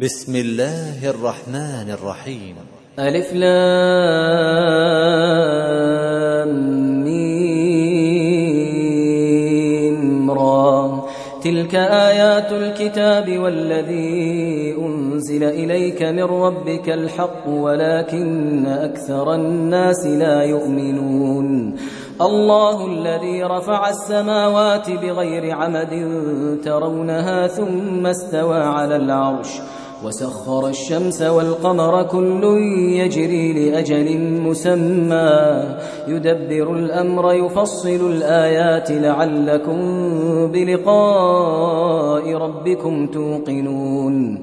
بسم الله الرحمن الرحيم. ألف لام را تلك آيات الكتاب والذي أنزل إليك من ربك الحق ولكن أكثر الناس لا يؤمنون. الله الذي رفع السماوات بغير عمد ترونها ثم استوى على العرش. وسخر الشمس والقمر كل يجري لأجل مسمى. يدبر الأمر يفصل الآيات لعلكم بلقاء ربكم توقنون.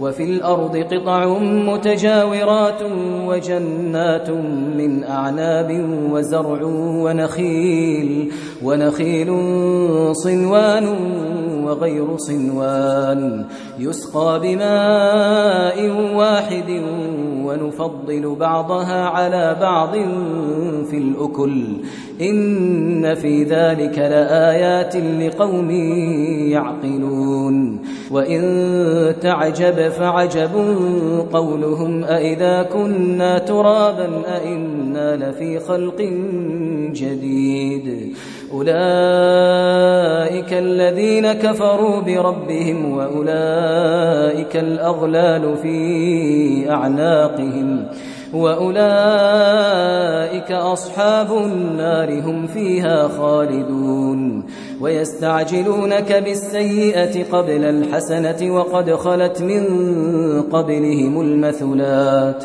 وفي الأرض قطع متجاورات وجنات من أعناب وزرع ونخيل ونخيل صنوان وغير صنوان. يسقى بماء واحد ونفضل بعضها على بعض في الأكل. إن في ذلك لآيات لقوم يعقلون. وإن تعجب فعجب قولهم أئذا كنا ترابا أئنا لفي خلق جديد. أولئك الذين كفروا بربهم وأولئك الأغلال في أعناقهم. وأولئك أصحاب النار هم فيها خالدون. ويستعجلونك بالسيئة قبل الحسنة وقد خلت من قبلهم المثلات.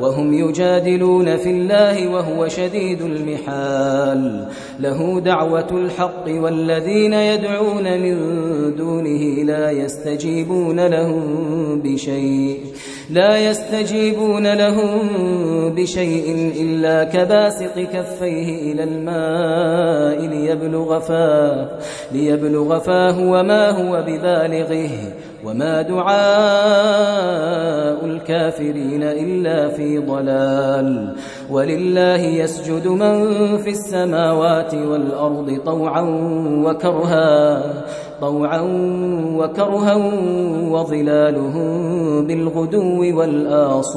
وهم يجادلون في الله وهو شديد المحال. له دعوة الحق والذين يدعون من دونه لا يستجيبون لهم بشيء. لا يستجيبون لهم بشيء إلا كباسط كفيه إلى الماء. ليبلغ فاه ليبلغ فاه وما هو ببالغه وما دعاء الكافرين إلا في ضلال. ولله يسجد من في السماوات والأرض طوعا وكرها طوعا وكرها وظلالهم بالغدو والآصال.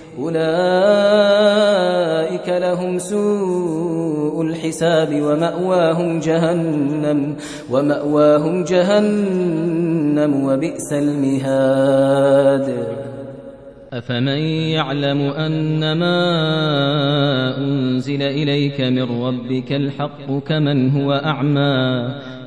أولئك لهم سوء الحساب ومأواهم جهنم ومأواهم جهنم وبئس المهاد. أفمن يعلم أن ما أنزل إليك من ربك الحق كمن هو أعمى؟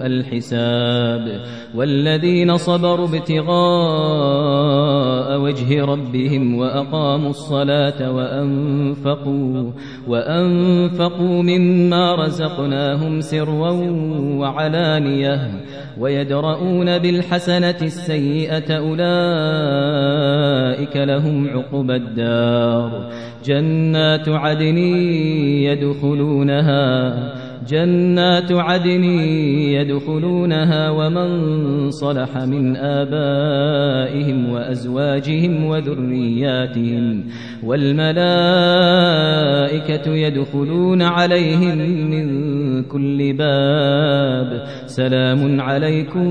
الحساب والذين صبروا ابتغاء وجه ربهم وأقاموا الصلاة وأنفقوا وأنفقوا مما رزقناهم سرا وعلانية ويدرؤون بالحسنة السيئة أولئك لهم عقبى الدار جنات عدن يدخلونها جنات عدن يدخلونها ومن صلح من آبائهم وأزواجهم وذرياتهم والملائكة يدخلون عليهم من كل باب سلام عليكم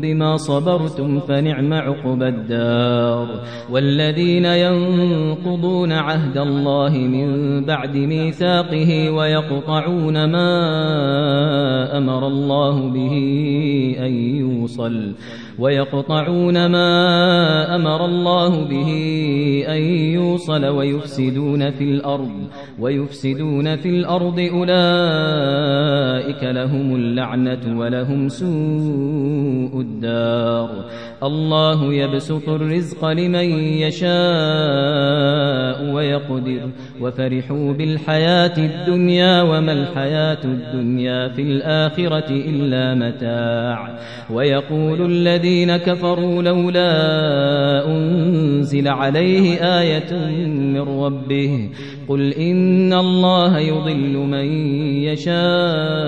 بما صبرتم فنعم عقب الدار والذين ينقضون عهد الله من بعد ميثاقه ويقطعون ما أمر الله به أن يوصل. ويقطعون ما أمر الله به أن يوصل. ويفسدون في الأرض. ويفسدون في الأرض أولئك لهم اللعنة ولهم سوء الدار. الله يبسط الرزق لمن يشاء ويقدر. وفرحوا بالحياة الدنيا وما الحياة الدنيا في الآخرة إلا متاع. ويقول الذين كفروا لولا أنزل عليه آية من ربه قل إن الله يضل من يشاء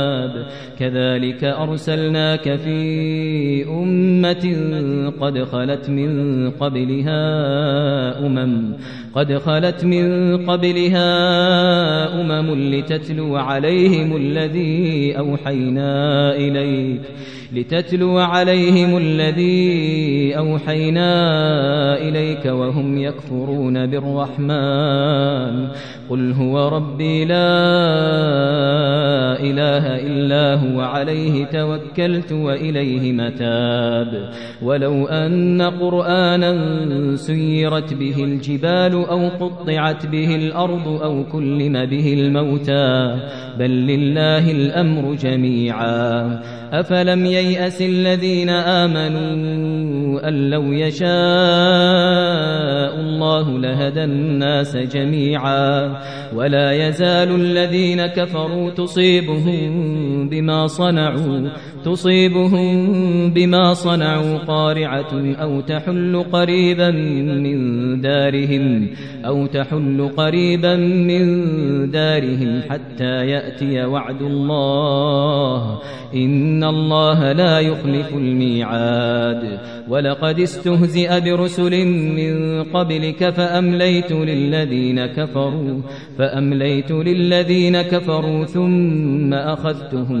كذلك أرسلناك في أمة قد خلت من قبلها أمم قد خلت من قبلها أمم لتتلو عليهم الذي أوحينا إليك. لتتلو عليهم الذي أوحينا إليك وهم يكفرون بالرحمن. قل هو ربي لا إله إلا هو عليه توكلت وإليه متاب. ولو أن قرآنا سيرت به الجبال أو قطعت به الأرض أو كلم به الموتى. بل لله الأمر جميعا. أفلم ييأس الذين آمنوا أن لو يشاء الله لهدى الناس جميعا ولا يزال الذين كفروا تصيبهم بما صنعوا تصيبهم بما صنعوا قارعة أو تحل قريبا من دارهم أو تحل قريبا من دارهم حتى يأتي وعد الله. إن الله لا يخلف الميعاد. ولقد استهزئ برسل من قبلك فأمليت للذين كفروا فأمليت للذين كفروا ثم أخذتهم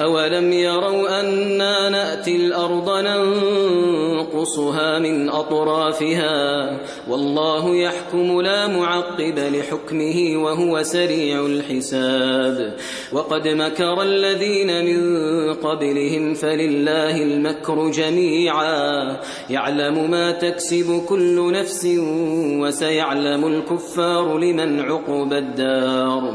أولم يروا أنا نأتي الأرض ننقصها من أطرافها والله يحكم لا معقب لحكمه وهو سريع الحساب وقد مكر الذين من قبلهم فلله المكر جميعا يعلم ما تكسب كل نفس وسيعلم الكفار لمن عقب الدار